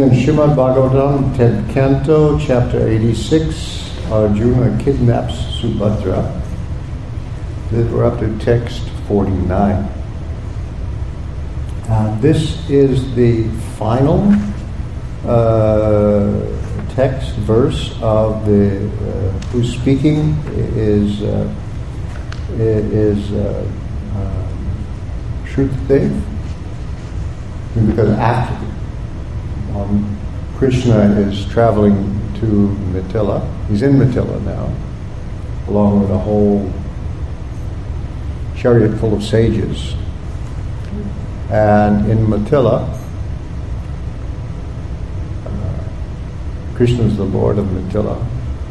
Reading in Srimad Bhagavatam, 10th canto, chapter 86, Arjuna kidnaps Subhadra. We're up to text 49. Uh, this is the final uh, text, verse of the uh, who's speaking is uh, is uh, uh. Because after um, Krishna is traveling to Mithila, he's in Mithila now, along with a whole chariot full of sages. And in Mithila, uh, Krishna is the Lord of Mithila.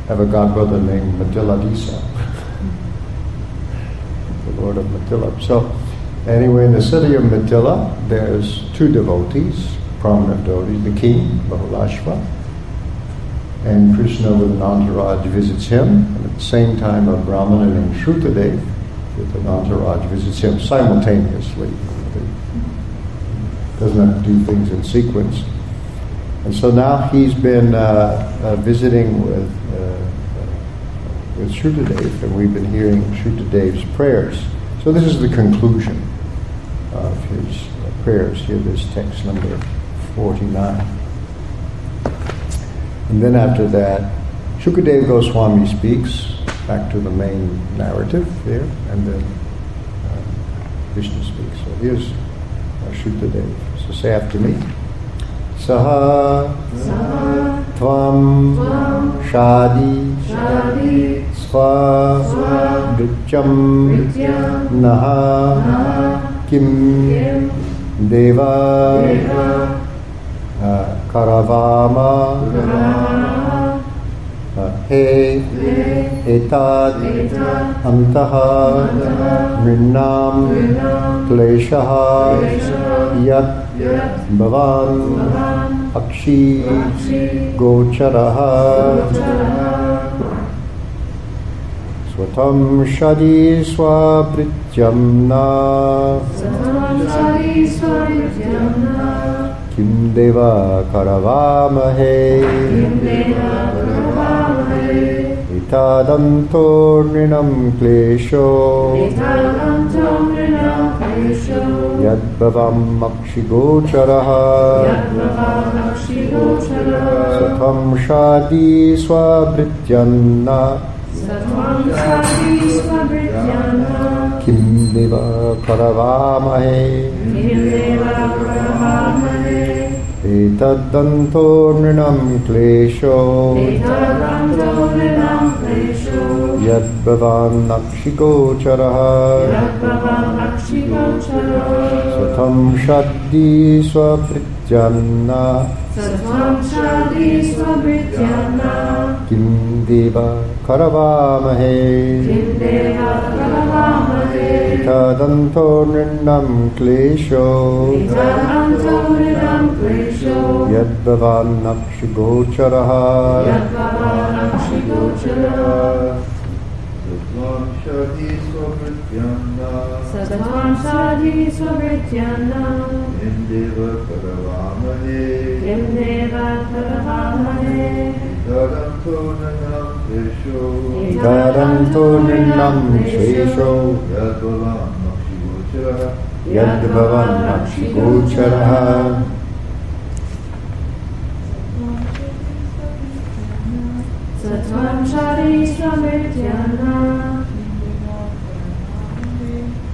Have a godbrother named Mithiladisa, the Lord of Mithila. So, anyway, in the city of Mithila, there's two devotees, prominent devotees, the king, Bahulashva, and Krishna with an entourage visits him, and at the same time a brahmana named Shrutadev with an entourage visits him simultaneously. He doesn't have to do things in sequence. And so now he's been uh, uh, visiting with, uh, with Shrutadev, and we've been hearing Shrutadev's prayers. So this is the conclusion of his uh, prayers. Here, this text number 49. And then after that, Shukadeva Goswami speaks back to the main narrative there, and then uh, Krishna speaks. So here's uh, Shukadev. So say after me. Saha Tvam Shadi Sva Vrityam Naha Kim Deva uh, karavama. हे एताद् अन्तः मृण्णां क्लेशः यत् भवान् अक्षी गोचरः स्वतं शरी स्वभृत्यं न uh, He Etad Antaha Mrinnam Kleshaha Yat Bhavan Akshi Gocharaha Swatam Shadi Swaprityam Na Kim Deva Karavamahe Itadanto Nrinam Klesho Yadbhavam Akshigocharaha Satam Shadi Swabhrityanna Kim Deva Karavamahe षष्ठति स्वभृत्यन्न सतत्वांशाधि स्वभृत्यन्न किं देव परवामहे किं देव परवामहे इतरं तु नृणं देशो। इतरं तु नृणं शेषो यद्भवान् मक्षिगोचरः यद्भवान् मक्षिगोचरः सत्त्वं शारीश्वमित्यन्ना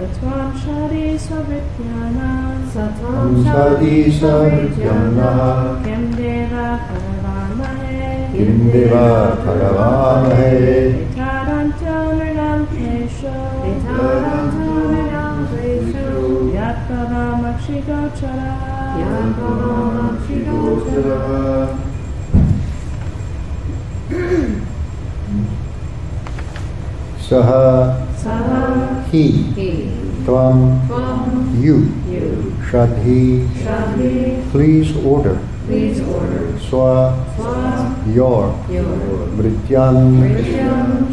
Satvam Shari Savityana Satvam Shari Savityana Kim Deva Karavamahe Kim Deva Karavamahe Etaranto Nilampesho Saha Saha He He Tvam You You Shadhi Shadhi Please order Please order Swa Swa Your Your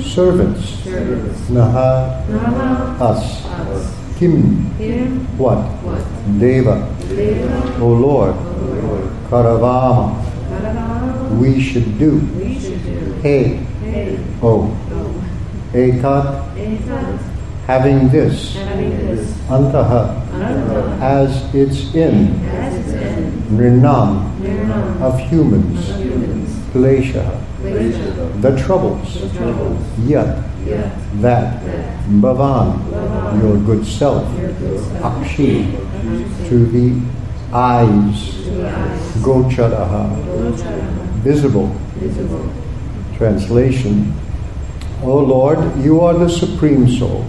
Servants Service Naha Nama Us Kim? Him What? What? Deva. Deva. O Lord. Lord. Karavama. Karavama. We should do. We should do. Hey. Hey. O Oh. oh. Etat Etat Having this. Having this. Antaha Ananta as it's in As it's Nirnam. Nirnam. Of humans. Humans. Klesha Pleasure the troubles. Yet. That. Bhavan your good self. Akshi. To the eyes. Gocharaha. Visible. Visible. Translation. O Lord, you are the Supreme Soul,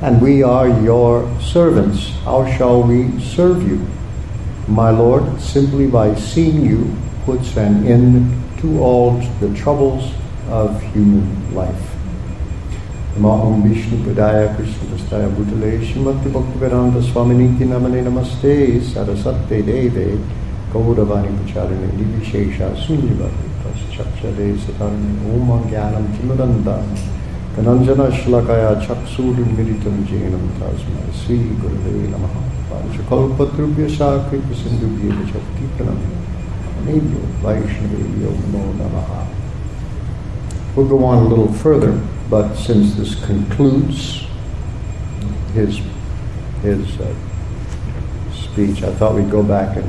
and we are your servants. How shall we serve you? My Lord, simply by seeing you puts an end to all the troubles of human life. Maham Vishnu Padaya Krishna Prastaya Bhutale Shrimati Bhaktivedanta Swaminiti Namane Namaste Sarasate Deve Gauravani Pacharane Nivishesha Sunyavati Paschakshade Satarane Om Jnanam Timuranda Kananjana Shlakaya Chaksur Miritam Jainam Tasmai Sri Gurave Namaha Panchakalpatrubhya Sakripa Sindhubhya Chaktikanam Nibyo Vaishnavyo Namo Namaha We'll go on a little further, but since this concludes his his uh, speech, I thought we'd go back and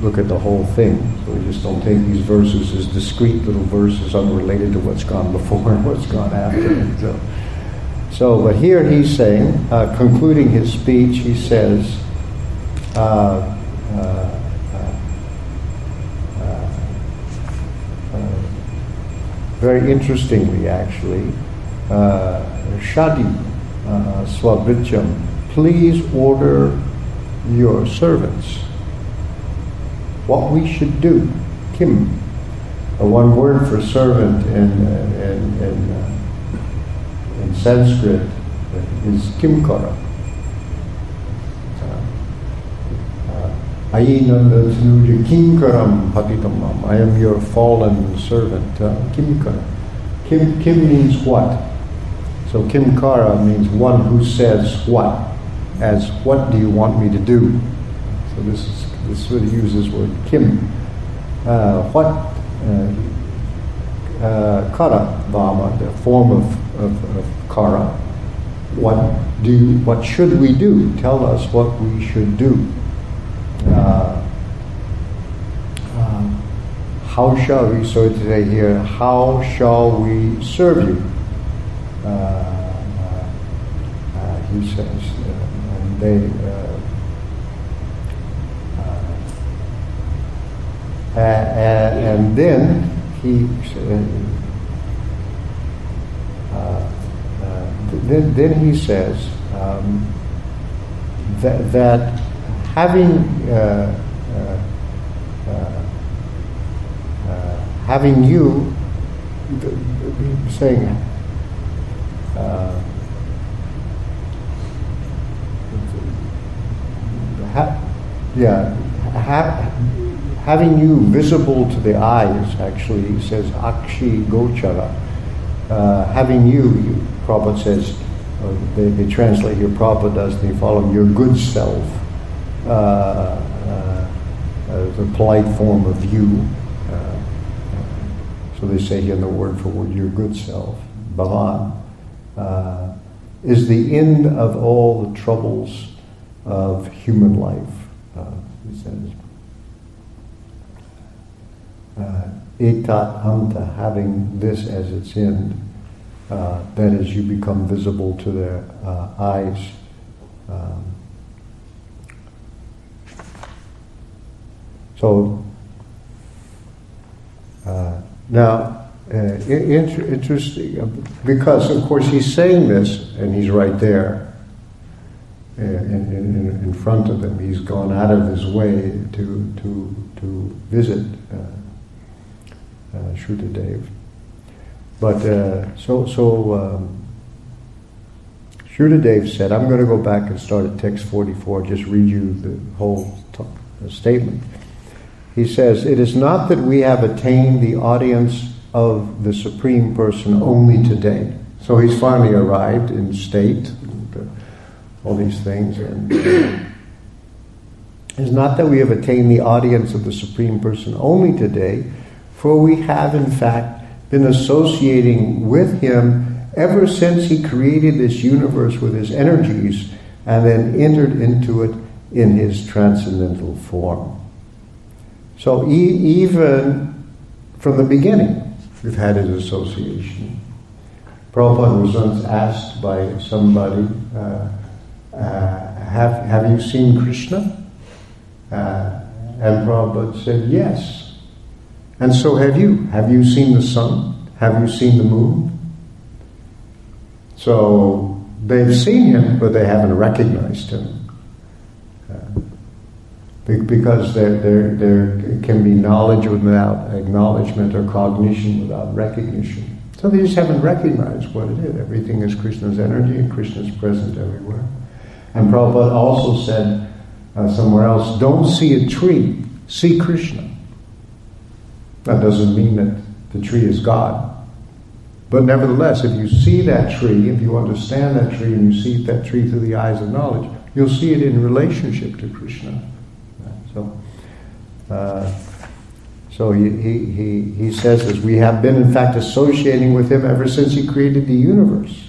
look at the whole thing. So we just don't take these verses as discrete little verses unrelated to what's gone before and what's gone after. So, so but here he's saying, uh, concluding his speech, he says. Uh, uh, very interestingly, actually, uh, Shadi uh, please order your servants what we should do. Kim, uh, one word for servant in, in, in, uh, in Sanskrit is kimkara. I am your fallen servant. Uh, Kimkara. Kim, Kim means what? So Kimkara means one who says what? As what do you want me to do? So this is this really uses word Kim. Uh, what? Uh, uh, kara Vama, the form of, of, of Kara. What do what should we do? Tell us what we should do. Uh, uh, how shall we, so today here, how shall we serve you? Uh, uh, he says, uh, and they, and then he, then, then he says um, that, that having uh, uh, uh, having you saying ha, yeah ha, having you visible to the eyes actually says akshi gochara. Having you, you Prabhupada says they, they translate your Prabhupada does they follow your good self. uh, uh, the polite form of you. Uh, so they say here the word for word, your good self. Bhavan, uh, is the end of all the troubles of human life. Uh, he says, uh, having this as its end, uh, that is, you become visible to their uh, eyes. Um, so, uh, now, uh, in- interesting, uh, because of course he's saying this, and he's right there uh, in, in, in front of them. He's gone out of his way to, to, to visit uh, uh. But uh, so, so um, Shrutadev said, I'm going to go back and start at text 44, just read you the whole t- uh, statement. He says, It is not that we have attained the audience of the Supreme Person only today. So he's finally arrived in state, and, uh, all these things. And uh, it's not that we have attained the audience of the Supreme Person only today, for we have in fact been associating with him ever since he created this universe with his energies and then entered into it in his transcendental form. So e- even from the beginning, we've had an association. Prabhupada was once asked by somebody, uh, uh, have, have you seen Krishna? Uh, and Prabhupada said, yes. And so have you. Have you seen the sun? Have you seen the moon? So they've seen him, but they haven't recognized him. Be- because there, there, there can be knowledge without acknowledgement or cognition without recognition. So they just haven't recognized what it is. Everything is Krishna's energy and Krishna's present everywhere. And Prabhupada also said uh, somewhere else, don't see a tree, see Krishna. That doesn't mean that the tree is God. But nevertheless, if you see that tree, if you understand that tree and you see that tree through the eyes of knowledge, you'll see it in relationship to Krishna. So, uh, so he, he, he, says this, we have been in fact associating with him ever since he created the universe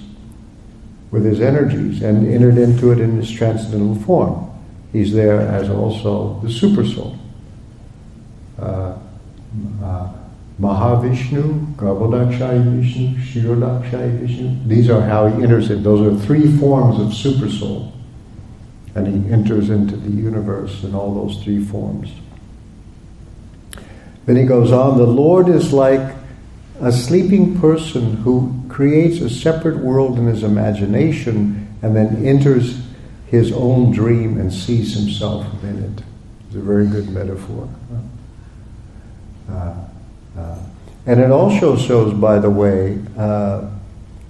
with his energies and entered into it in his transcendental form. He's there as also the super soul. Uh, uh, Mahavishnu, Garbhodakshaya Vishnu, Shirodakshaya Vishnu. These are how he enters it. Those are three forms of super soul. And he enters into the universe in all those three forms. Then he goes on, the Lord is like a sleeping person who creates a separate world in his imagination and then enters his own dream and sees himself within it. It's a very good metaphor. Uh, uh, and it also shows, by the way, uh,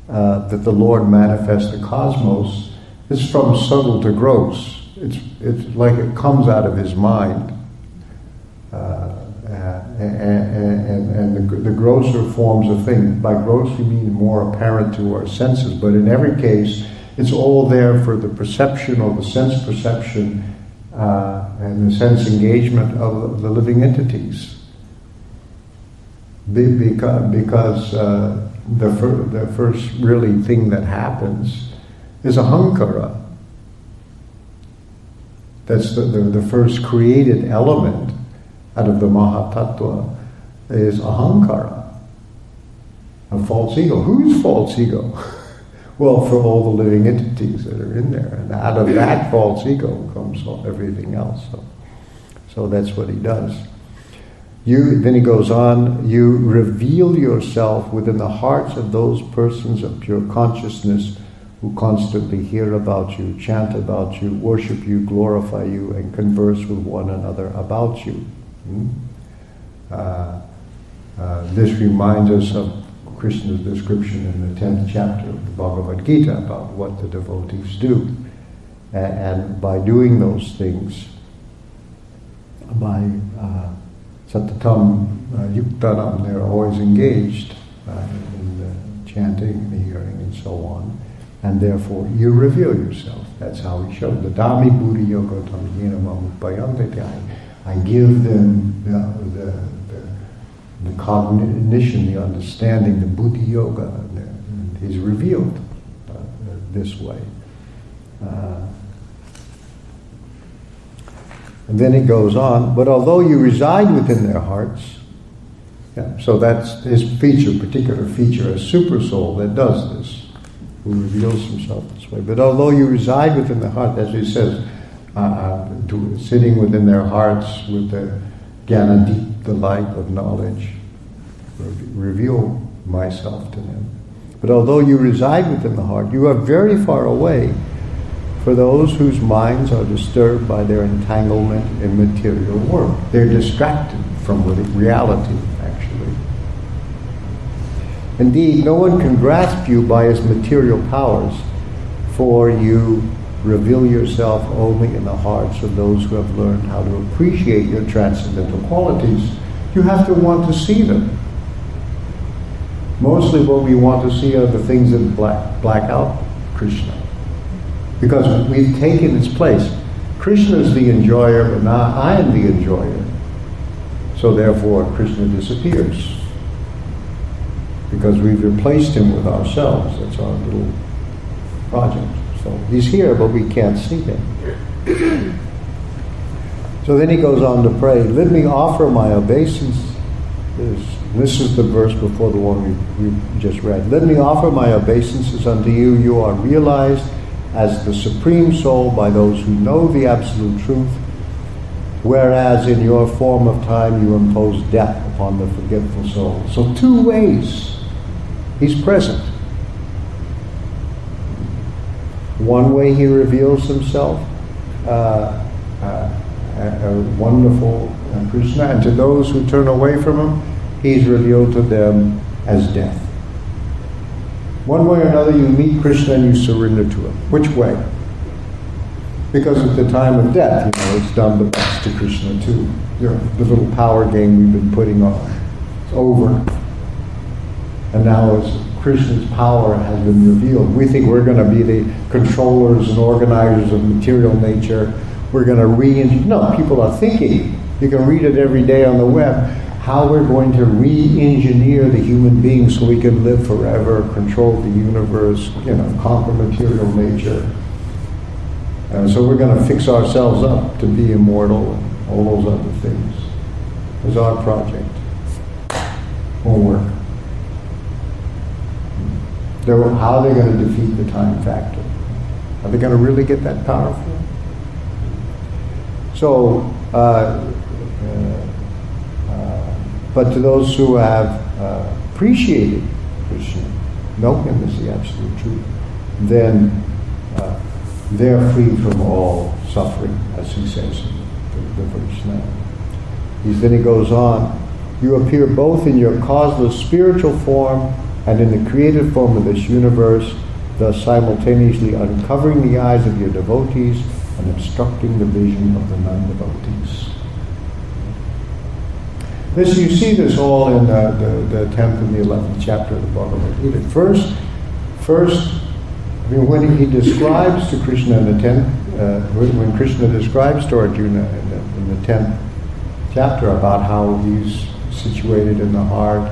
uh, that the Lord manifests the cosmos is from subtle to gross. It's, it's like it comes out of his mind. And, and, the, the, grosser forms of things. By gross, we mean more apparent to our senses, but in every case, it's all there for the perception or the sense perception uh, and the sense engagement of the living entities. Be, because because uh, the, fir- the first really thing that happens is ahankara. That's the, the, the first created element out of the Mahatattva is ahankara, a false ego. Who's false ego? well, for all the living entities that are in there. And out of that false ego comes everything else. So, so that's what he does. You, then he goes on, you reveal yourself within the hearts of those persons of pure consciousness who constantly hear about you, chant about you, worship you, glorify you, and converse with one another about you. Hmm? Uh, uh, this reminds us of Krishna's description in the 10th chapter of the Bhagavad Gita about what the devotees do. And, and by doing those things, by uh, satatam uh, yuktanam, they're always engaged uh, in the chanting, the hearing, and so on. And therefore, you reveal yourself. That's how he showed the Dami Buddhi Yoga Tamhina I, I give them the, the, the, the, cognition, the understanding, the Buddhi Yoga, the, he's revealed uh, this way. Uh, and then he goes on, but although you reside within their hearts, yeah, so that's his feature, particular feature, a super soul that does this, who reveals himself this way. But although you reside within the heart, as he says, uh, uh to, sitting within their hearts with the jnana deep, the light of knowledge, reveal myself to them. But although you reside within the heart, you are very far away for those whose minds are disturbed by their entanglement in material work. They're distracted from reality, actually. Indeed, no one can grasp you by his material powers, for you reveal yourself only in the hearts of those who have learned how to appreciate your transcendental qualities. You have to want to see them. Mostly what we want to see are the things that black, black out Krishna because we've taken its place. Krishna is the enjoyer, but now I am the enjoyer. So therefore, Krishna disappears. Because we've replaced him with ourselves. That's our little project. So he's here, but we can't see him. so then he goes on to pray, Let me offer my obeisance. This, is the verse before the one we, we just read. Let me offer my obeisances unto you. You are realized as the supreme soul by those who know the absolute truth, whereas in your form of time you impose death upon the forgetful soul. So, two ways he's present. One way he reveals himself, uh, uh, a, wonderful Krishna, and to those who turn away from him, he's revealed to them as death. One way or another, you meet Krishna and you surrender to him. Which way? Because at the time of death, you know, it's done the best to Krishna too. You know, the little power game we've been putting on. It's over. And now as Krishna's power has been revealed, we think we're going to be the controllers and organizers of material nature. We're going to re No, people are thinking. You can read it every day on the web how we're going to re-engineer the human being so we can live forever, control the universe, you know, conquer material nature. And so we're going to fix ourselves up to be immortal and all those other things. Is our project. Won't work. They're, how are they going to defeat the time factor? Are they going to really get that powerful? So, uh, uh, but to those who have uh, appreciated Krishna, know him as the absolute truth, then uh, they're free from all suffering, as he says in the, the verse now. He's, then he goes on, you appear both in your causeless spiritual form and in the created form of this universe, thus simultaneously uncovering the eyes of your devotees and obstructing the vision of the non-devotees. This you see this all in the, the, the 10th and the 11th chapter of the Bhagavad Gita. First, first, I mean, when he describes to Krishna in the 10th, uh, when Krishna describes to Arjuna in the, in the 10th chapter about how he's situated in the heart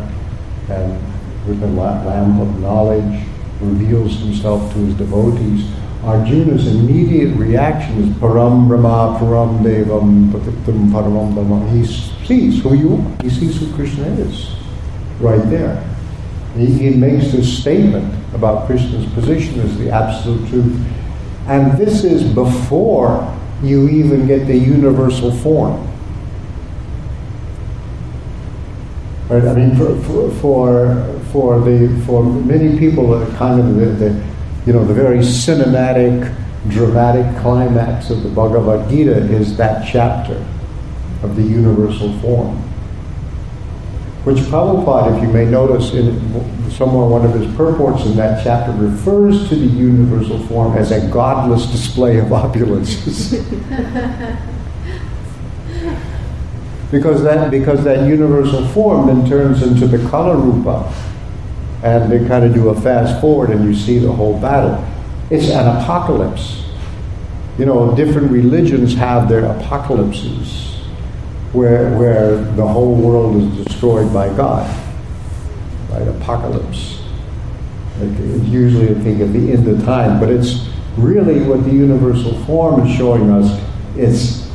and with the lamp of knowledge reveals himself to his devotees, Arjuna's immediate reaction is Param Brahma, Param Devam, Patitam Paramam Brahma. He sees who you are. He sees who Krishna is right there. He, he makes this statement about Krishna's position as the absolute truth. And this is before you even get the universal form. Right? I mean, for, for, for, for, the, for many people, uh, kind of the, the you know, the very cinematic, dramatic climax of the Bhagavad Gita is that chapter of the universal form. Which Prabhupada, if you may notice, in somewhere one of his purports in that chapter refers to the universal form as a godless display of opulences. because that because that universal form then turns into the kala rupa and they kind of do a fast forward and you see the whole battle. It's an apocalypse. You know, different religions have their apocalypses where, where the whole world is destroyed by God. Right? Apocalypse. Like, usually a think at the end of time, but it's really what the universal form is showing us. It's,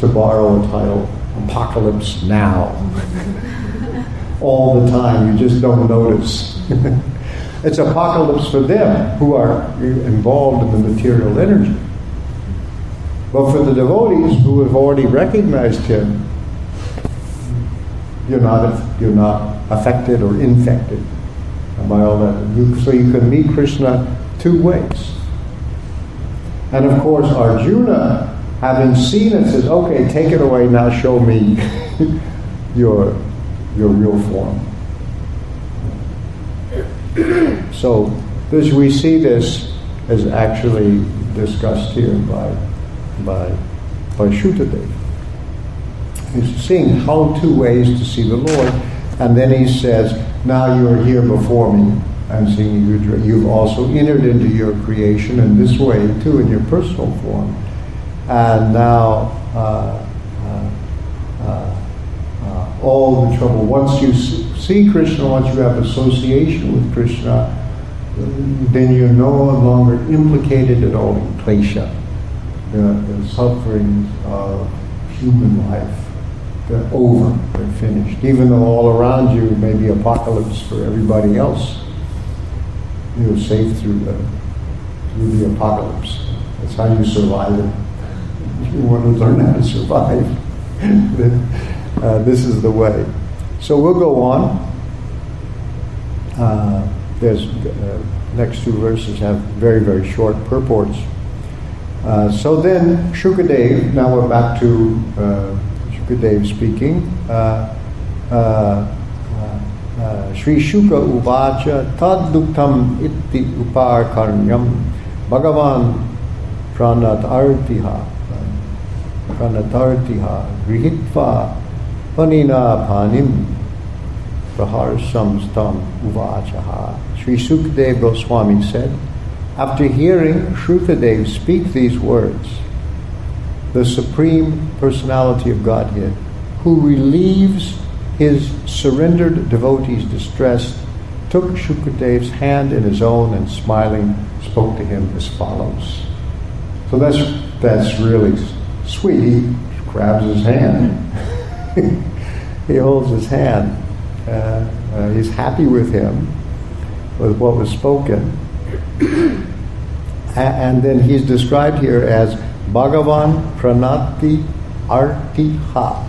to borrow a title, apocalypse now. All the time, you just don't notice. it's apocalypse for them who are involved in the material energy. But for the devotees who have already recognized him, you're not, you're not affected or infected by all that. You, so you can meet Krishna two ways. And of course, Arjuna, having seen it, says, okay, take it away, now show me your, your real form. so this, we see this as actually discussed here by, by, by Shukadev. He's seeing how two ways to see the Lord, and then he says, now you are here before me. I'm seeing you. You've also entered into your creation in this way too, in your personal form. And now uh, uh, uh all the trouble. Once you see Krishna, once you have association with Krishna, then you're no longer implicated at all in klesha, the, the sufferings of human life they're over, they're finished. Even though all around you may be apocalypse for everybody else, you're safe through the, through the apocalypse. That's how you survive it. You want to learn how to survive. uh, this is the way. So we'll go on. Uh, there's uh, next two verses have very very short purports. Uh, so then Shukadev. Now we're back to uh, Sukadev speaking. Uh, Sri Shuka Uvacha Taduktam Itti Upakarnyam Bhagavan Pranatartiha Pranatartiha Grihitva Panina Panim Praharsam Stam Uvachaha Sri Sukadev Goswami said, after hearing Shrutadev speak these words, the Supreme Personality of Godhead, who relieves his surrendered devotee's distress, took Shukadev's hand in his own and smiling spoke to him as follows. So that's, that's really sweet. He grabs his hand. he holds his hand. Uh, uh, he's happy with him, with what was spoken. and then he's described here as Bhagavan Pranati Artiha.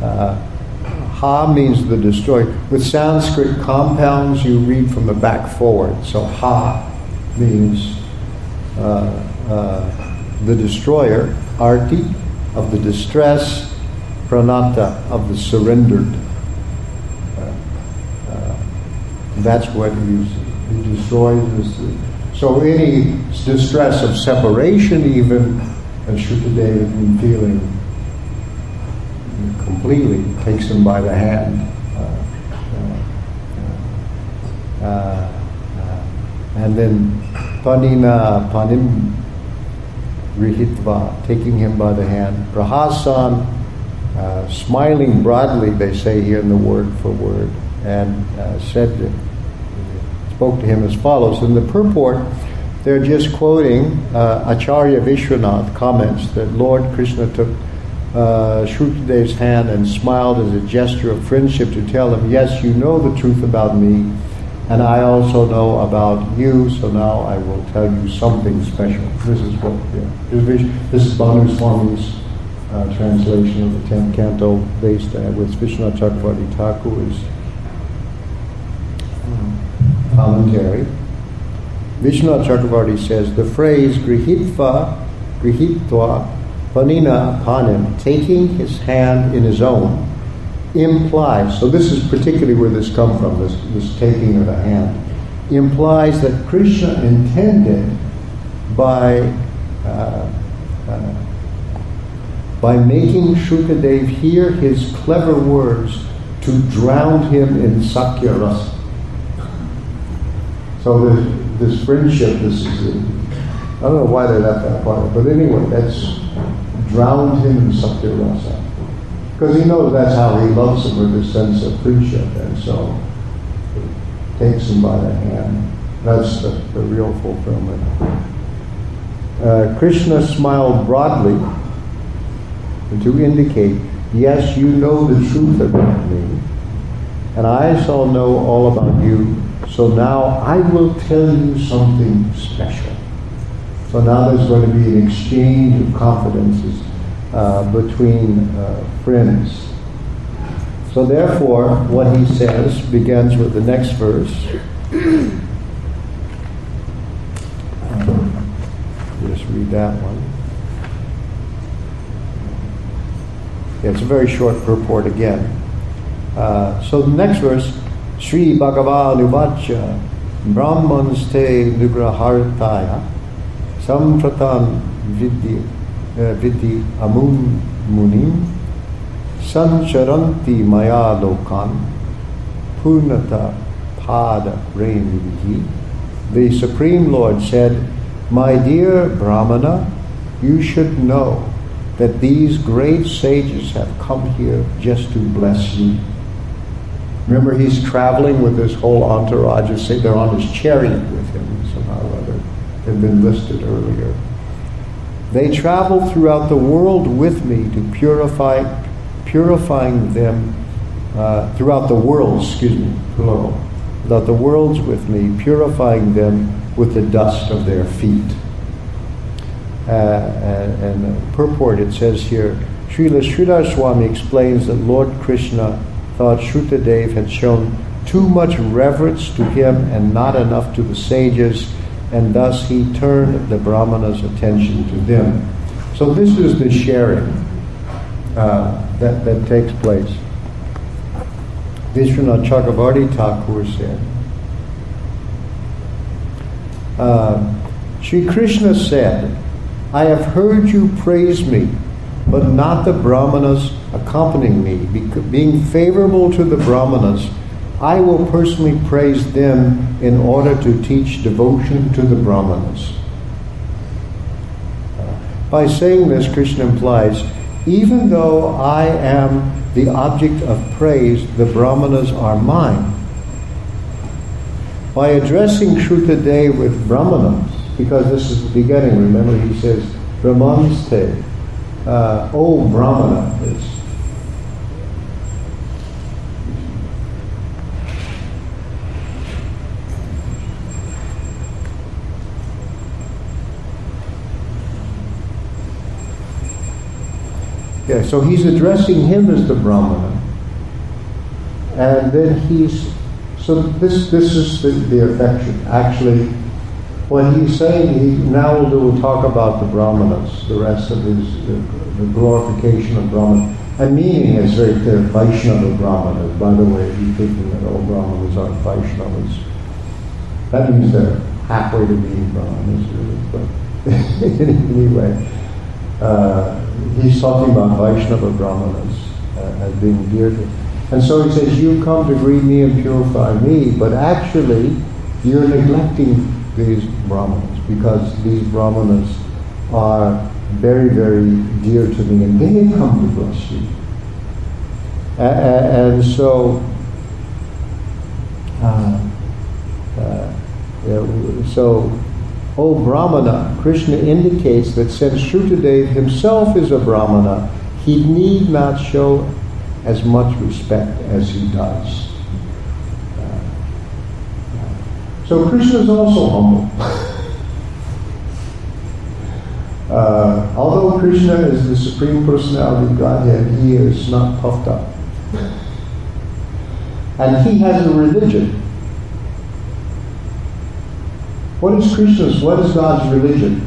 Uh, ha means the destroyer. With Sanskrit compounds, you read from the back forward. So Ha means uh, uh, the destroyer, Arti of the distress, Pranata of the surrendered. Uh, uh, that's what he, he destroys. So any distress of separation, even, as Shukadev been feeling completely, takes him by the hand. Uh, uh, uh, and then Panina Panim Rihitva, taking him by the hand. Prahasan, uh, smiling broadly, they say here in the word for word, and uh, said spoke to him as follows. In the purport, they're just quoting uh, Acharya Vishwanath comments that Lord Krishna took uh, Shrutadev's hand and smiled as a gesture of friendship to tell him, Yes, you know the truth about me, and I also know about you, so now I will tell you something special. This is what, yeah. This is Bhanu Swami's uh, translation of the 10th canto based uh, with Vishwanath Chakravarti Thakur's commentary, Vishnu Chakravarti says the phrase grihitva, grihitva, panina panim, taking his hand in his own, implies, so this is particularly where this comes from, this, this taking of the hand, implies that Krishna intended by uh, by making Shukadev hear his clever words to drown him in Sakhya Rasa. So this, this friendship, this is, I don't know why they left that part, but anyway, that's drowned him in Sakhya Rasa. Because he knows that's how he loves him with a sense of friendship, and so takes him by the hand That's the, the real fulfillment. Uh, Krishna smiled broadly to indicate, yes, you know the truth about me, and I shall know all about you. So now I will tell you something special. So now there's going to be an exchange of confidences uh, between uh, friends. So therefore, what he says begins with the next verse. just read that one. Yeah, it's a very short purport again. Uh, so the next verse, Sri Bhagavan Uvacha Brahmanste Nugrahartaya Sampratam Vidhi uh, Vidhi Amun Munim Sancharanti Maya Lokan Purnata Pada Renivihi The Supreme Lord said, My dear Brahmana, you should know that these great sages have come here just to bless you. Remember, he's traveling with his whole entourage. They're on his chariot with him somehow or other. They've been listed earlier. They travel throughout the world with me to purify, purifying them uh, throughout the world. Excuse me, plural. Throughout the worlds with me, purifying them with the dust of their feet. Uh, and, and purport it says here, Srila Sridhar Swami explains that Lord Krishna thought Shrutadev had shown too much reverence to him and not enough to the sages, and thus he turned the Brahmana's attention to them. So this is the sharing uh, that, that takes place. Vishwanath Chakravarti Thakur said, uh, Sri Krishna said, I have heard you praise me, but not the Brahmanas accompanying me. Being favorable to the Brahmanas, I will personally praise them in order to teach devotion to the Brahmanas. Uh, by saying this, Krishna implies, even though I am the object of praise, the Brahmanas are mine. By addressing Shrutadev with Brahmanas, because this is the beginning, remember he says, Brahmanste, uh, O Brahmana, it's Yeah, so he's addressing him as the Brahmana. And then he's, so this, this is the, the affection. Actually, what he's saying, he, now we'll, we'll talk about the Brahmanas, the rest of his, the, the glorification of Brahmanas. And meaning is very clear, Vaishnava Brahmanas. By the way, if you're thinking that all Brahmanas are Vaishnavas, that means they're halfway to being Brahmanas, really. But anyway, uh, he's talking about Vaishnava Brahmanas uh, as being dear to. And so he says, you come to greet me and purify me, but actually you're neglecting these Brahmanas because these Brahmanas are very, very dear to me and they have come to bless you. And, so, uh, uh, so O Brahmana, Krishna indicates that since Shrutadev himself is a Brahmana, he need not show as much respect as he does. So Krishna is also humble. uh, although Krishna is the Supreme Personality of Godhead, he is not puffed up. And he has a religion what is Krishna's, what is God's religion?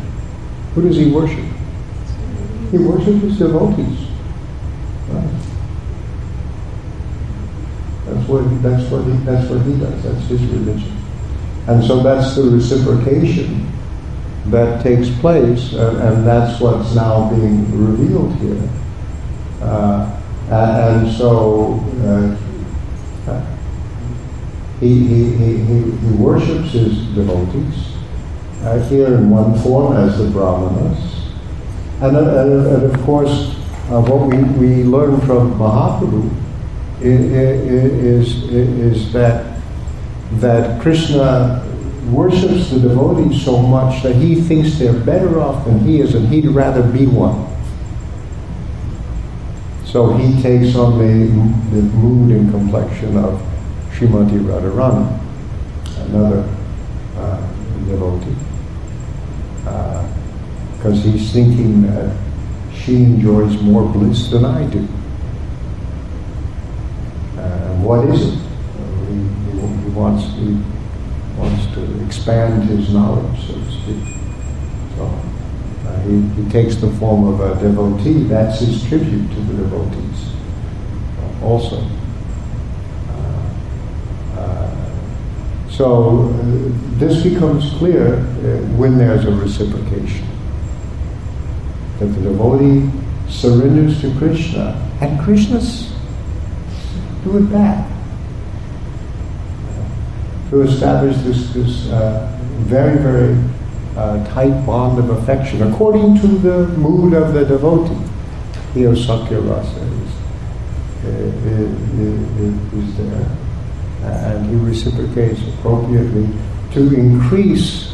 Who does he worship? He worships his devotees. That's what that's what he that's what he does. That's his religion. And so that's the reciprocation that takes place, and, and that's what's now being revealed here. Uh, and so uh, he, he, he, he, worships his devotees uh, here in one form as the Brahmanas. And, uh, and of course, uh, what we, we learn from Mahaprabhu is, is, is that, that Krishna worships the devotees so much that he thinks they're better off than he is and he'd rather be one. So he takes on the, the mood and complexion of Srimati Radharani, another uh, devotee. Because uh, he's thinking that she enjoys more bliss than I do. Uh, what is it? He, wants, he wants to expand his knowledge, so to speak. So uh, he, he takes the form of a devotee. That's his tribute to the devotees uh, also. So uh, this becomes clear uh, when there's a reciprocation. That the devotee surrenders to Krishna and Krishna's do it back. To establish this, this uh, very, very uh, tight bond of affection according to the mood of the devotee. Here, Sakhya Rasa is, is, is, is there and he reciprocates appropriately to increase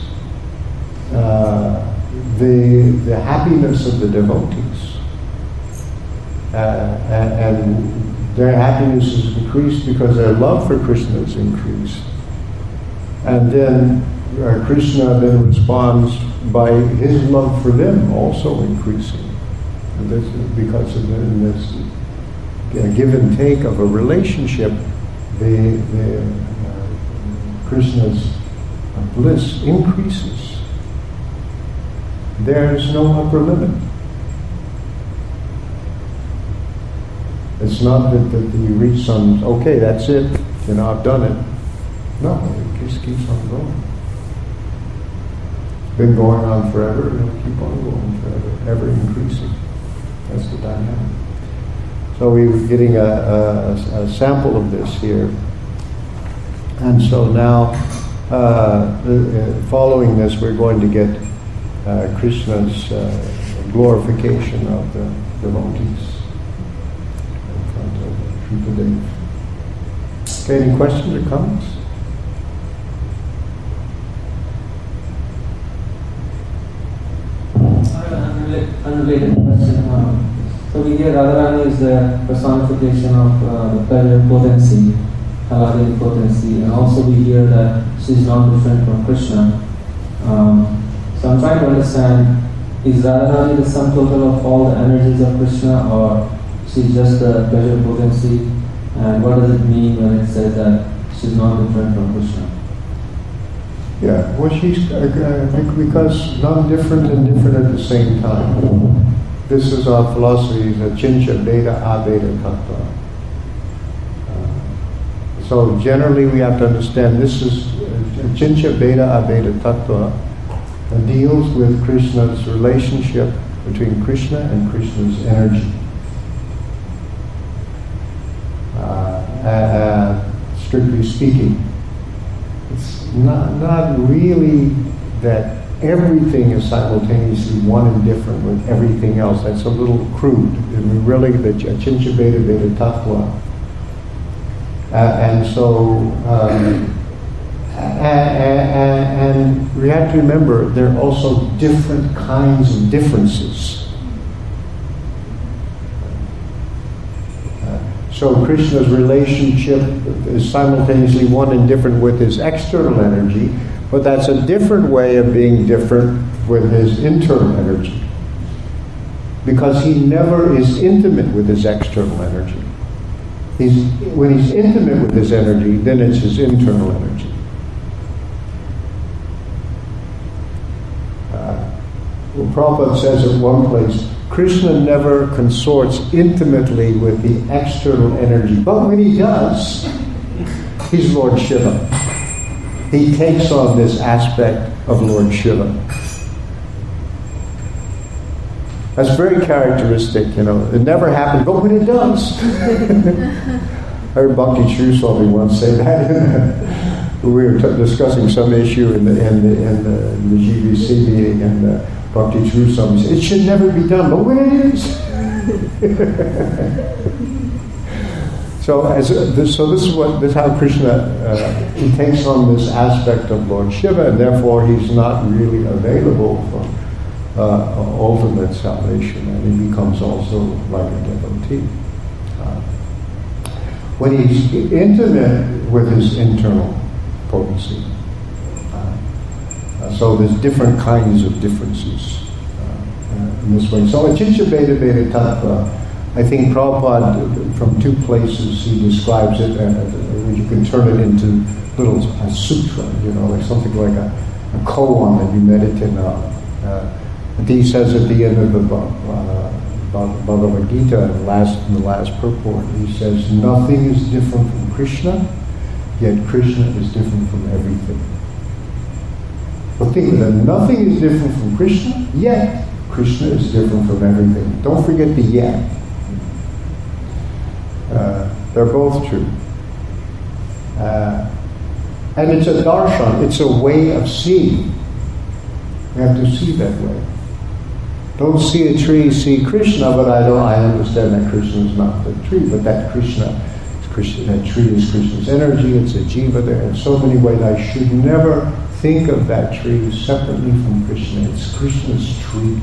uh, the, the happiness of the devotees. Uh, and, and, their happiness is increased because their love for Krishna is increased. And then uh, Krishna then responds by his love for them also increasing. And this is because of this give and take of a relationship the, the uh, Krishna's bliss increases. There is no upper limit. It's not that, that you reach some, okay, that's it, you know, I've done it. No, just keeps on going. It's been going on forever, it'll keep on going forever, ever increasing. That's the dynamic. So we were getting a, a, a sample of this here. And so now, uh, uh, following this, we're going to get uh, Krishna's uh, glorification of the devotees in front of Shrutadev. Okay, any questions or comments? Unrelated question. So we hear Radharani is the personification of uh, the pleasure potency, Hladini potency, and also we hear that she's not different from Krishna. Um, so I'm trying to understand, is Radharani the sum total of all the energies of Krishna or she's just the pleasure potency? And what does it mean when it says that she's not different from Krishna? Yeah, well, she's, uh, think, because non-different and different at the same time. This is our philosophy, the Achintya Bheda Abheda Tattva. Uh, so generally we have to understand this is Achintya Bheda Abheda Tattva deals with Krishna's relationship between Krishna and Krishna's energy. Uh, uh, strictly speaking, not, not really that everything is simultaneously one and different with everything else. That's a little crude. And really, the Achintya Bheda Tattva. Uh, and so, um, and, and we have to remember there are also different kinds of differences. Uh, so Krishna's relationship is simultaneously one and different with his external energy, but that's a different way of being different with his internal energy. Because he never is intimate with his external energy. He's, when he's intimate with his energy, then it's his internal energy. Uh, well, Prabhupada says at one place, Krishna never consorts intimately with the external energy, but when he does, he's Lord Shiva he takes on this aspect of Lord Shiva. That's very characteristic, you know. It never happens, but when it does. I heard Bhakti True Swami once say that. We were discussing some issue in the, in the, in the, in the GBC meeting, and uh, Bhakti True said, It should never be done, but when it is. So, as this, so this is what this is how Krishna uh, he takes on this aspect of Lord Shiva, and therefore he's not really available for uh, ultimate salvation, and he becomes also like a devotee. Uh, when he's intimate with his internal potency, uh, uh, so there's different kinds of differences uh, in this way. So, Achintya Bheda Abheda Tattva. I think Prabhupada, from two places, he describes it, and uh, you can turn it into little a sutra, you know, like something like a, a koan that you meditate on. Uh, he says at the end of the uh, Bhagavad Gita, last, in the last purport, he says, nothing is different from Krishna, yet Krishna is different from everything. But think of that, nothing is different from Krishna, yet Krishna is different from everything. Don't forget the yet. Uh, they're both true. Uh, and it's a darshan, it's a way of seeing. You have to see that way. Don't see a tree, see Krishna, but I don't I understand that Krishna is not the tree, but that Krishna, That tree is Krishna's energy, it's a jiva there in so many ways. I should never think of that tree separately from Krishna. It's Krishna's tree.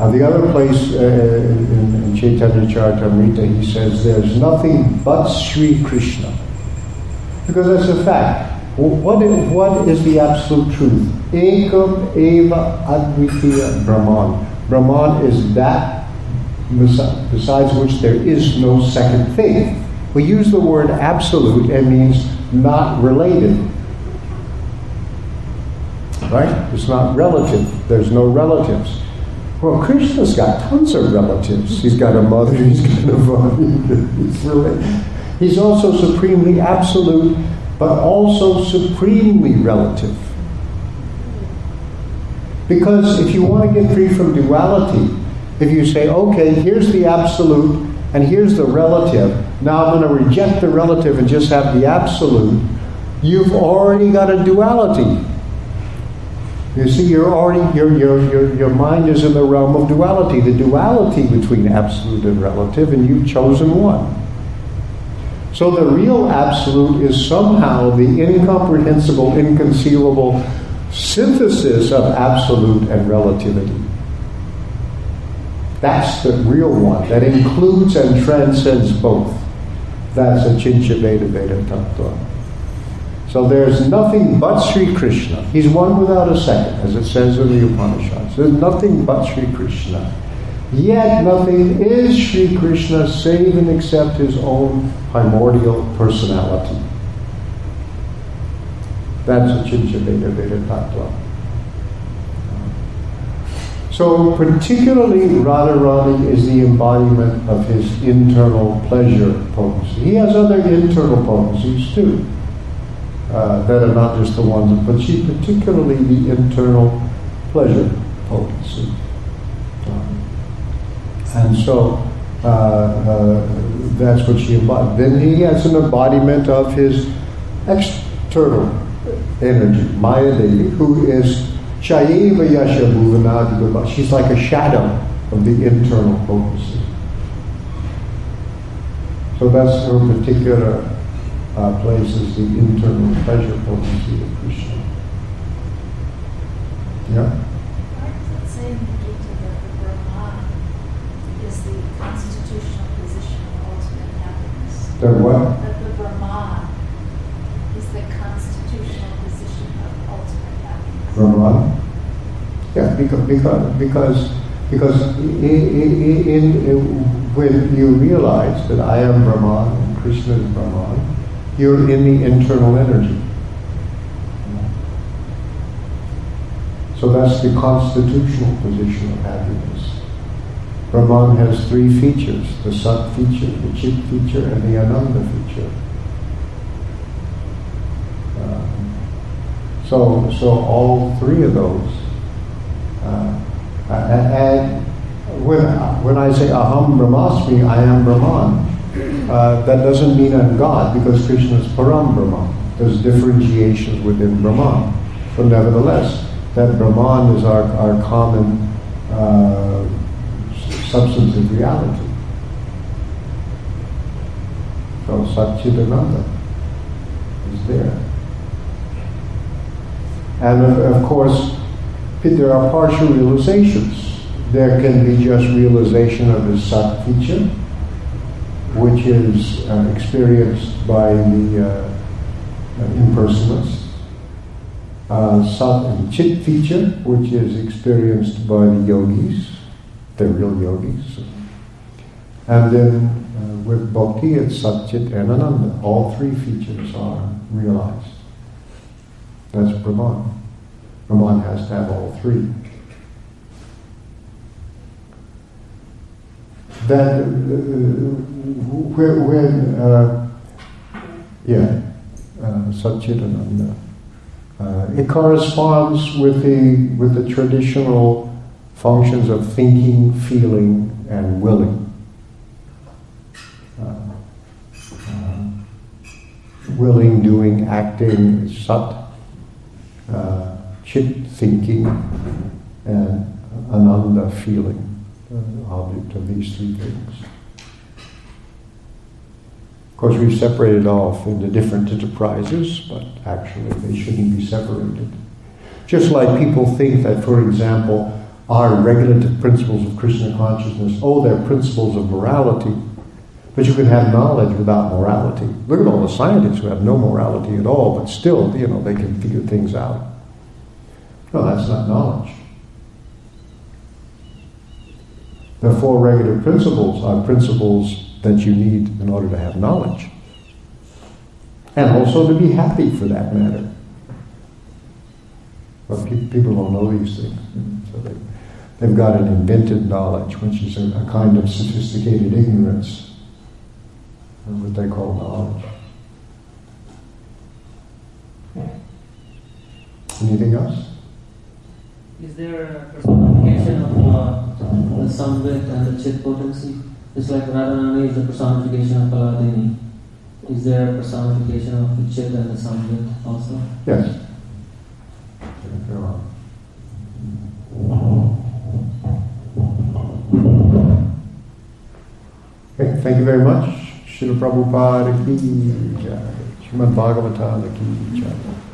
Uh, the other place uh, in, in Chaitanya Charitamrita, he says, there's nothing but Sri Krishna. Because that's a fact. What is, what is the absolute truth? Ekam eva advitiya Brahman. Brahman is that besides which there is no second thing. We use the word absolute, and means not related. Right? It's not relative. There's no relatives. Well, Krishna's got tons of relatives. He's got a mother, he's got a father. He's, also supremely absolute, but also supremely relative. Because if you want to get free from duality, if you say, okay, here's the absolute and here's the relative, now I'm going to reject the relative and just have the absolute, you've already got a duality. You see, you're already your, your, mind is in the realm of duality, the duality between absolute and relative, and you've chosen one. So the real absolute is somehow the incomprehensible, inconceivable synthesis of absolute and relativity. That's the real one that includes and transcends both. That's Achintya Bheda Abheda Tattva. So there's nothing but Sri Krishna. He's one without a second, as it says in the Upanishads. There's nothing but Sri Krishna. Yet nothing is Sri Krishna save and except his own primordial personality. That's Achintya Bheda Abheda Tattva. So particularly Radharani is the embodiment of his internal pleasure potency. He has other internal potencies too uh, that are not just the ones, but she particularly the internal pleasure potency. And so uh, uh, that's what she embodies. Then he has an embodiment of his external energy, Maya Devi, who is Chayeva yasya She's like a shadow of the internal potency. So that's her particular uh, places the internal pleasure potency of Krishna. Yeah? Why does it say in the Gita the Brahman is the constitutional position of ultimate happiness? The what? That the Brahman is the constitutional position of ultimate happiness. Brahman? Yeah, because because because because in, in, when you realize that I am Brahman and Krishna is Brahman, you're in the internal energy. So that's the constitutional position of happiness. Brahman has three features, the Sat feature, the Chit feature, and the Ananda feature. Um, so, so all three of those. Uh, and when, when I say Aham Brahmasmi, I am Brahman, uh, that doesn't mean I'm God because Krishna is Param Brahman. There's differentiations within Brahman. But nevertheless, that Brahman is our, our common uh, substantive reality. So Satchitananda is there. And of, of course, there are partial realizations. There can be just realization of the Sat feature, which is uh, experienced by the uh, impersonalist. Uh, Sat and Chit feature, which is experienced by the yogis, the real yogis. And then uh, with Bhakti, it's Sat, Chit, and Ananda. All three features are realized. That's Brahman. Brahman has to have all three. That uh, when, uh, yeah, uh, Satchitananda, uh, it corresponds with the with the traditional functions of thinking, feeling, and willing. Uh, uh, willing, doing, acting sat. Uh, chit thinking and ananda feeling, uh, object of these three things. Of course, we've separated off into different enterprises, but actually they shouldn't be separated. Just like people think that, for example, our regulative principles of Krishna consciousness, oh, they're principles of morality. But you can have knowledge without morality. Look at all the scientists who have no morality at all, but still, you know, they can figure things out. No, that's not knowledge. The four regulative principles are principles that you need in order to have knowledge. And also to be happy for that matter. But pe- people don't know these things. So they, they've got an invented knowledge, which is a, a kind of sophisticated ignorance, of what they call knowledge. Anything else? Is there a personification of uh, the Samvit and the Chit potency? Just like Radharani is the personification of Hladini. Is there a personification of the Chit and the Samvit also? Yes. Okay, thank you very much. Srila Prabhupada ki jai. Srimad Bhagavatam ki jai.